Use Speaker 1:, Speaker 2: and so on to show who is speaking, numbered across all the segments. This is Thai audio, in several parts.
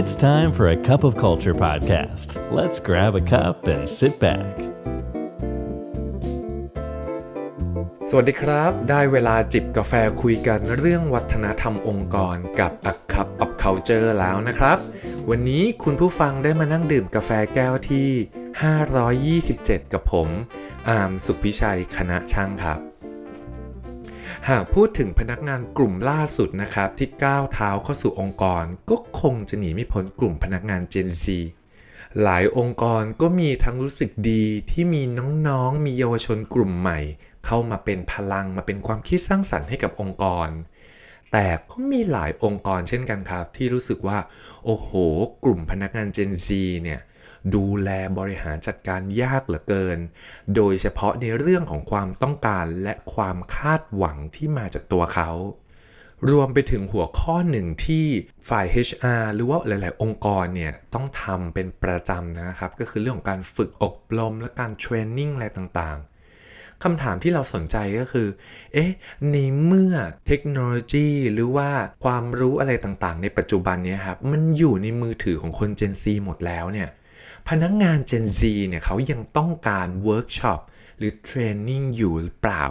Speaker 1: It's time for a cup of culture podcast. Let's grab a cup and sit back.
Speaker 2: สวัสดีครับ ได้เวลาจิบกาแฟคุยกันเรื่องวัฒนธรรมองค์กรกับ A Cup of Culture แล้วนะครับ วันนี้คุณผู้ฟังได้มานั่งดื่มกาแฟแก้วที่ 527 กับผม อามสุขพิชัยคณะช่างครับ หากพูดถึงพนักงานกลุ่มล่าสุดนะครับที่ก้าวเท้าเข้าสู่องค์กร ก็คงจะหนีไม่พ้นกลุ่มพนักงาน Gen Z หลายองค์กรก็มีทั้งรู้สึกดีที่มีน้องๆ มีเยาวชนกลุ่มใหม่ เข้ามาเป็นพลังมาเป็นความคิดสร้างสรรค์ให้กับองค์กร แต่ก็มีหลายองค์กรเช่นกันครับ ที่รู้สึกว่า โอ้โห กลุ่มพนักงาน Gen Z เนี่ย ดูแลบริหารจัดการยากเหลือเกิน โดยเฉพาะในเรื่องของความต้องการและความคาดหวังที่มาจากตัวเขา รวมไปถึงหัวข้อหนึ่งที่ฝ่าย HR หรือว่าหลาย ๆ องค์กรเนี่ยต้องทำเป็นประจำนะครับ ก็คือเรื่องของการฝึกอบรมและการ training อะไรต่างๆคำถามที่เราสนใจก็คือ เอ๊ะ ในเมื่อเทคโนโลยีหรือว่าความรู้อะไรต่างๆ ในปัจจุบันนี้ครับ มันอยู่ในมือถือของคน Gen Z หมดแล้วเนี่ย พนักงาน Gen Z เนี่ยเขายังต้องการเวิร์กช็อปหรือ training อยู่หรือเปล่า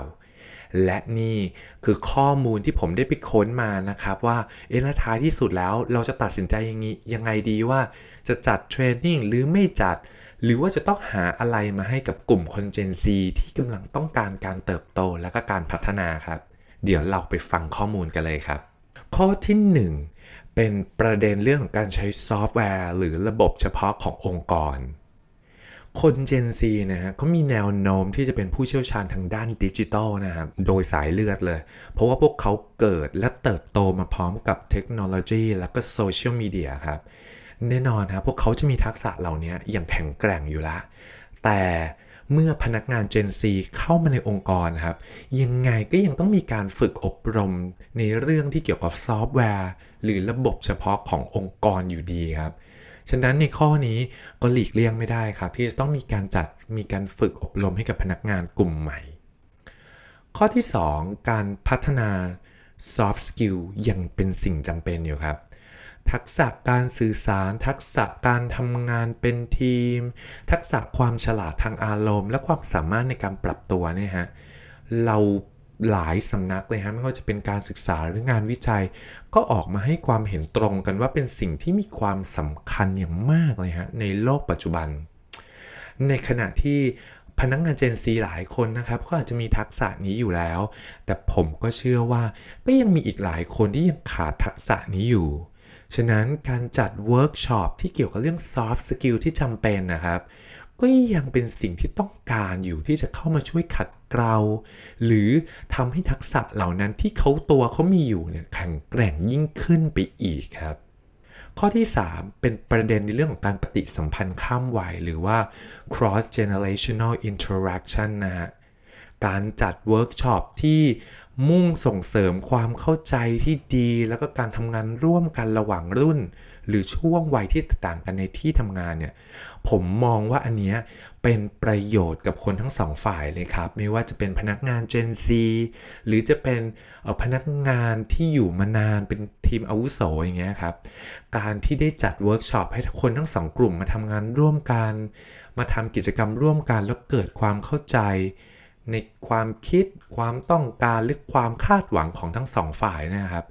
Speaker 2: และนี่คือข้อมูลที่ผมได้ไปค้นมานะครับว่าเอะแล้วท้ายที่สุดแล้วเราจะตัดสินใจยังไงยังไงดีว่าจะจัดเทรนนิ่งหรือไม่จัด หรือว่าจะต้องหาอะไรมาให้กับกลุ่มคน Gen Z ที่กำลังต้องการการเติบโตและก็การพัฒนาครับ เดี๋ยวเราไปฟังข้อมูลกันเลยครับ ข้อที่ 1 เป็นประเด็นเรื่องของการใช้ซอฟต์แวร์ หรือระบบเฉพาะขององค์กร คน Gen Z นะฮะเขามีแนวโน้มที่จะเป็นผู้เชี่ยวชาญทางด้านดิจิทัลนะครับโดยสายเลือดเลย เพราะว่าพวกเขาเกิดและเติบโตมาพร้อมกับเทคโนโลยี และก็โซเชียลมีเดียครับแน่นอนครับพวกเขาจะมีทักษะเหล่านี้อย่างแข็งแกร่งอยู่ละ แต่ เมื่อพนักงาน Gen Z เข้ามาในองค์กรครับยังไงก็ยังต้องมีการฝึกอบรมในเรื่องที่เกี่ยวกับซอฟต์แวร์ หรือระบบเฉพาะขององค์กรอยู่ดีครับ ฉะนั้นในข้อนี้ก็หลีกเลี่ยงไม่ได้ครับ ที่จะต้องมีการจัดมีการฝึกอบรมให้กับพนักงานกลุ่มใหม่ ข้อที่ 2 การพัฒนา soft skill ยังเป็นสิ่งจำเป็นอยู่ครับ ทักษะการสื่อสาร ทักษะการทำงานเป็นทีม ทักษะความฉลาดทางอารมณ์ และความสามารถในการปรับตัวเนี่ยฮะเราหลายสำนักเลยฮะไม่ว่าจะเป็นการศึกษาหรืองานวิจัย ก็ออกมาให้ความเห็นตรงกันว่าเป็นสิ่งที่มีความสำคัญอย่างมากเลยฮะในโลกปัจจุบัน ในขณะที่พนักงาน Gen Z หลายคนนะครับก็อาจจะมีทักษะนี้อยู่แล้ว แต่ผมก็เชื่อว่าก็ยังมีอีกหลายคนที่ยังขาดทักษะนี้อยู่ ฉะนั้นการจัดเวิร์กช็อปที่เกี่ยวกับเรื่อง soft skill ที่จำเป็นนะครับ ก็ยังเป็นสิ่งที่ต้องการอยู่ที่จะเข้ามาช่วยขัดเกลาหรือทำให้ทักษะเหล่านั้นที่เขาตัวเขามีอยู่เนี่ยแข็งแกร่งยิ่งขึ้นไปอีกครับข้อที่ 3 เป็นประเด็นในเรื่องของการปฏิสัมพันธ์ข้ามวัยหรือว่า cross generational interaction นะฮะ การจัดเวิร์กช็อปที่ มุ่งส่งเสริมความเข้าใจที่ดีแล้วก็การทำงานร่วมกันระหว่างรุ่น หรือช่วงวัยที่ต่างกันในที่ทำงานเนี่ยผมมองว่าอันเนี้ยเป็นประโยชน์กับคนทั้งสองฝ่ายเลยครับ ไม่ว่าจะเป็นพนักงาน Gen Z หรือจะเป็นพนักงานที่อยู่มานานเป็นทีมอาวุโสอย่างเงี้ยครับ การที่ได้จัดเวิร์กช็อปให้คนทั้งสองกลุ่มมาทำงานร่วมกัน มาทำกิจกรรมร่วมกันแล้วเกิดความเข้าใจ ในความคิดความต้องการหรือความคาดหวังของทั้งสองฝ่ายนะครับ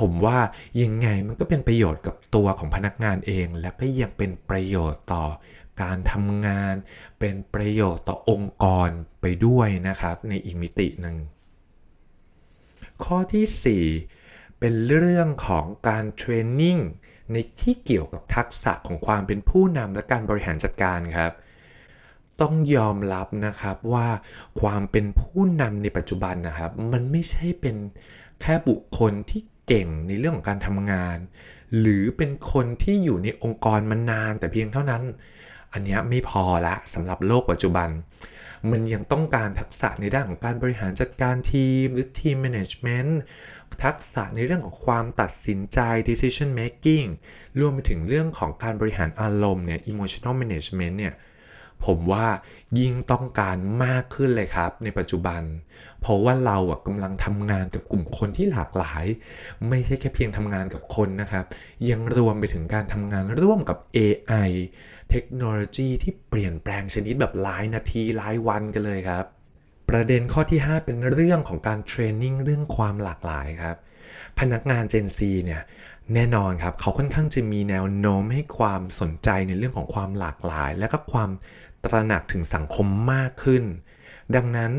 Speaker 2: ผมว่ายังไงมันก็เป็นประโยชน์กับตัวของพนักงานเอง และก็ยังเป็นประโยชน์ต่อการทำงาน เป็นประโยชน์ต่อองค์กรไปด้วยนะครับ ในอีกมิติหนึ่งข้อที่ 4 เป็นเรื่องของการเทรนนิ่งในที่เกี่ยวกับทักษะของความเป็นผู้นำและการบริหารจัดการครับ ต้องยอมรับนะครับว่าความเป็นผู้นำในปัจจุบันนะครับ มันไม่ใช่เป็นแค่บุคคลที่เก่งในเรื่องของการทำงาน หรือเป็นคนที่อยู่ในองค์กรมานานแต่เพียงเท่านั้น อันนี้ไม่พอละสำหรับโลกปัจจุบัน มันยังต้องการทักษะในด้านของการบริหารจัดการทีม หรือทีม management ทักษะในเรื่องของความตัดสินใจ decision making รวมไปถึงเรื่องของการบริหารอารมณ์เนี่ย emotional management เนี่ย ผมว่ายิ่งต้องการมากขึ้นเลยครับในปัจจุบัน เพราะว่าเราอะกำลังทำงานกับกลุ่มคนที่หลากหลาย ไม่ใช่แค่เพียงทำงานกับคนนะครับ ยังรวมไปถึงการทำงานร่วมกับ AI เทคโนโลยีที่เปลี่ยนแปลงชนิดแบบหลายนาทีหลายวันกันเลยครับ ประเด็นข้อที่ 5 เป็นเรื่องของการเทรนนิ่งเรื่องความหลากหลายครับพนักงาน Gen Z เนี่ย แน่นอนครับ เขาค่อนข้างจะมีแนวโน้มให้ความสนใจในเรื่องของความหลากหลาย และก็ความตระหนักถึงสังคมมากขึ้น ดังนั้น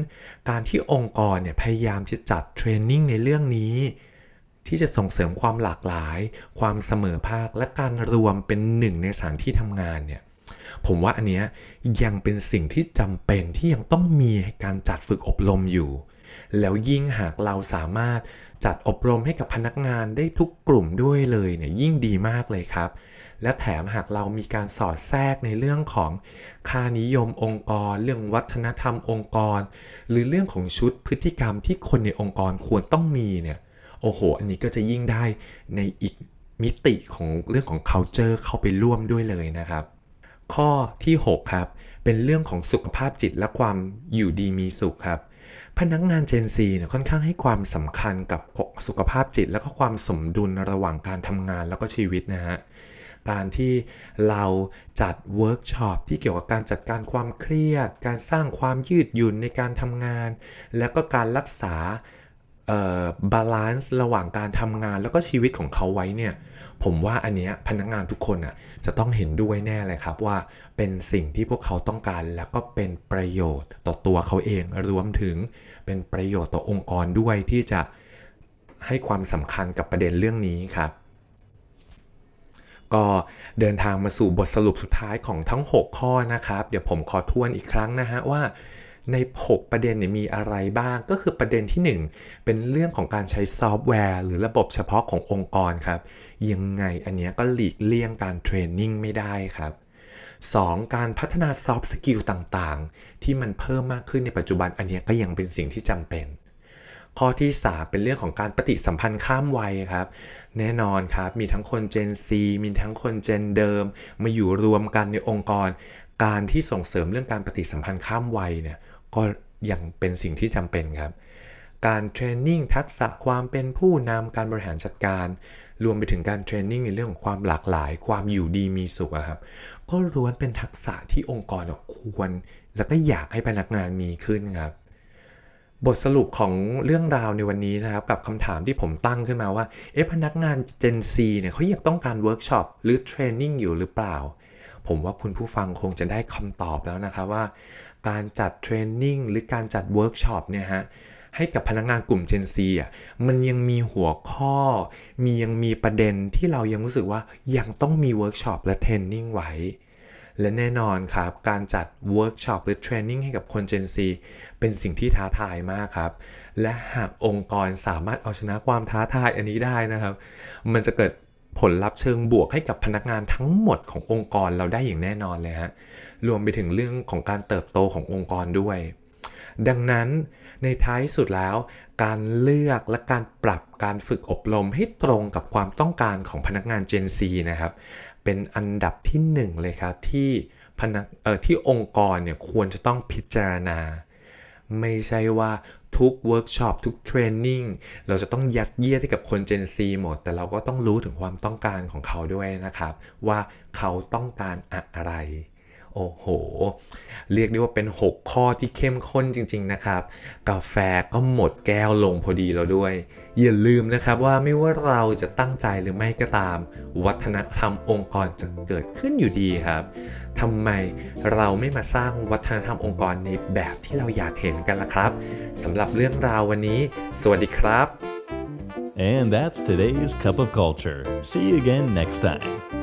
Speaker 2: การที่องค์กรเนี่ยพยายามจะจัดเทรนนิ่งในเรื่องนี้ ที่จะส่งเสริมความหลากหลาย ความเสมอภาคและการรวมเป็นหนึ่งในสถานที่ทำงานเนี่ยผมว่าอันเนี้ยยังเป็นสิ่งที่จำเป็นที่ยังต้องมีการจัดฝึกอบรมอยู่ แล้วยิ่งหากเราสามารถจัดอบรมให้กับพนักงานได้ทุกกลุ่มด้วยเลยเนี่ยยิ่งดีมากเลยครับ และแถมหากเรามีการสอดแทรกในเรื่องของค่านิยมองค์กร เรื่องวัฒนธรรมองค์กร หรือเรื่องของชุดพฤติกรรมที่คนในองค์กรควรต้องมีเนี่ยโอ้โห อันนี้ก็จะยิ่งได้ในอีกมิติของเรื่องของ culture เข้าไปร่วมด้วยเลยนะครับ ข้อที่ 6 ครับ เป็นเรื่องของสุขภาพจิตและความอยู่ดีมีสุขครับ พนักงาน Gen Z เนี่ยค่อนข้างให้ความสำคัญกับสุขภาพจิต และก็ความสมดุลระหว่างการทำงานแล้วก็ชีวิตนะฮะการที่เราจัดเวิร์กช็อปที่เกี่ยวกับการจัดการความเครียด การสร้างความยืดหยุ่นในการทำงาน แล้วก็การรักษา balance ระหว่างการทำงานแล้วก็ชีวิตของเขาไว้เนี่ย ผมว่าอันเนี้ยพนักงานทุกคนอะจะต้องเห็นด้วยแน่เลยครับว่าเป็นสิ่งที่พวกเขาต้องการแล้วก็เป็นประโยชน์ต่อตัวเขาเองรวมถึงเป็นประโยชน์ต่อองค์กรด้วยที่จะให้ความสำคัญกับประเด็นเรื่องนี้ครับ ก็เดินทางมาสู่บทสรุปสุดท้ายของทั้ง 6 ข้อนะครับ เดี๋ยวผมขอทวนอีกครั้งนะฮะว่า ใน 6 ประเด็นเนี่ยมีอะไรบ้าง ก็คือประเด็นที่ 1 เป็นเรื่องของการใช้ซอฟต์แวร์ หรือระบบเฉพาะขององค์กรครับ ยังไงอันนี้ก็หลีกเลี่ยงการ training ไม่ได้ครับ 2. การพัฒนา soft skill ต่างๆ ที่มันเพิ่มมากขึ้นในปัจจุบันอันนี้ก็ยังเป็นสิ่งที่จำเป็น ข้อที่ 3 เป็นเรื่องของการปฏิสัมพันธ์ข้ามวัยครับ แน่นอนครับ มีทั้งคน Gen Z มีทั้งคน Gen เดิม มาอยู่รวมกันในองค์กร การที่ส่งเสริมเรื่องการปฏิสัมพันธ์ข้ามวัยเนี่ย ก็ยังเป็นสิ่งที่จำเป็นครับ การเทรนนิ่งทักษะความเป็นผู้นำการบริหารจัดการ รวมไปถึงการเทรนนิ่งในเรื่องของความหลากหลาย ความอยู่ดีมีสุขครับ ก็ล้วนเป็นทักษะที่องค์กรควร แล้วก็อยากให้พนักงานมีขึ้นครับบทสรุปของเรื่องราวในวันนี้นะครับ กับคำถามที่ผมตั้งขึ้นมาว่า เอ๊ะพนักงาน Gen Z เนี่ยเขาอยากต้องการเวิร์กช็อปหรือ training อยู่หรือเปล่า ผมว่าคุณผู้ฟังคงจะได้คำตอบแล้วนะครับว่า การจัด training หรือการจัดเวิร์กช็อปเนี่ยฮะให้กับพนักงานกลุ่ม Gen Z อะมันยังมีหัวข้อ มียังมีประเด็นที่เรายังรู้สึกว่ายังต้องมีเวิร์กช็อปและ training ไว้ และแน่นอนครับ การจัดเวิร์กช็อปหรือ training ให้กับคน Gen Z เป็นสิ่งที่ท้าทายมากครับ และหากองค์กรสามารถเอาชนะความท้าทายอันนี้ได้นะครับ มันจะเกิด ผลลัพธ์เชิงบวกให้กับพนักงานทั้งหมดขององค์กรเราได้อย่างแน่นอนเลยฮะรวมไปถึงเรื่องของการเติบโตขององค์กรด้วย ดังนั้นในท้ายสุดแล้ว การเลือกและการปรับการฝึกอบรมให้ตรงกับความต้องการของพนักงาน Gen Z นะครับ เป็นอันดับที่ 1 เลยครับที่พนักเออที่องค์กรเนี่ยควรจะต้องพิจารณา ไม่ใช่ว่าทุกเวิร์กช็อปทุก training เราจะต้องยัดเยียดให้กับคน Gen Z หมด แต่เราก็ต้องรู้ถึงความต้องการของเขาด้วยนะครับ ว่าเขาต้องการอะไร โอ้โห เรียกได้ว่าเป็น 6 ข้อที่เข้มข้นจริง ๆ นะครับ กาแฟก็หมดแก้วลงพอดีแล้วด้วย อย่าลืมนะครับว่าไม่ว่าเราจะตั้งใจหรือไม่ก็ตาม วัฒนธรรมองค์กรจะเกิดขึ้นอยู่ดีครับทำไมเราไม่มาสร้างวัฒนธรรมองค์กรในแบบที่เราอยากเห็นกันล่ะครับสำหรับเรื่องราววันนี้ สวัสดีครับ
Speaker 1: And that's today's Cup of Culture. See you again next time.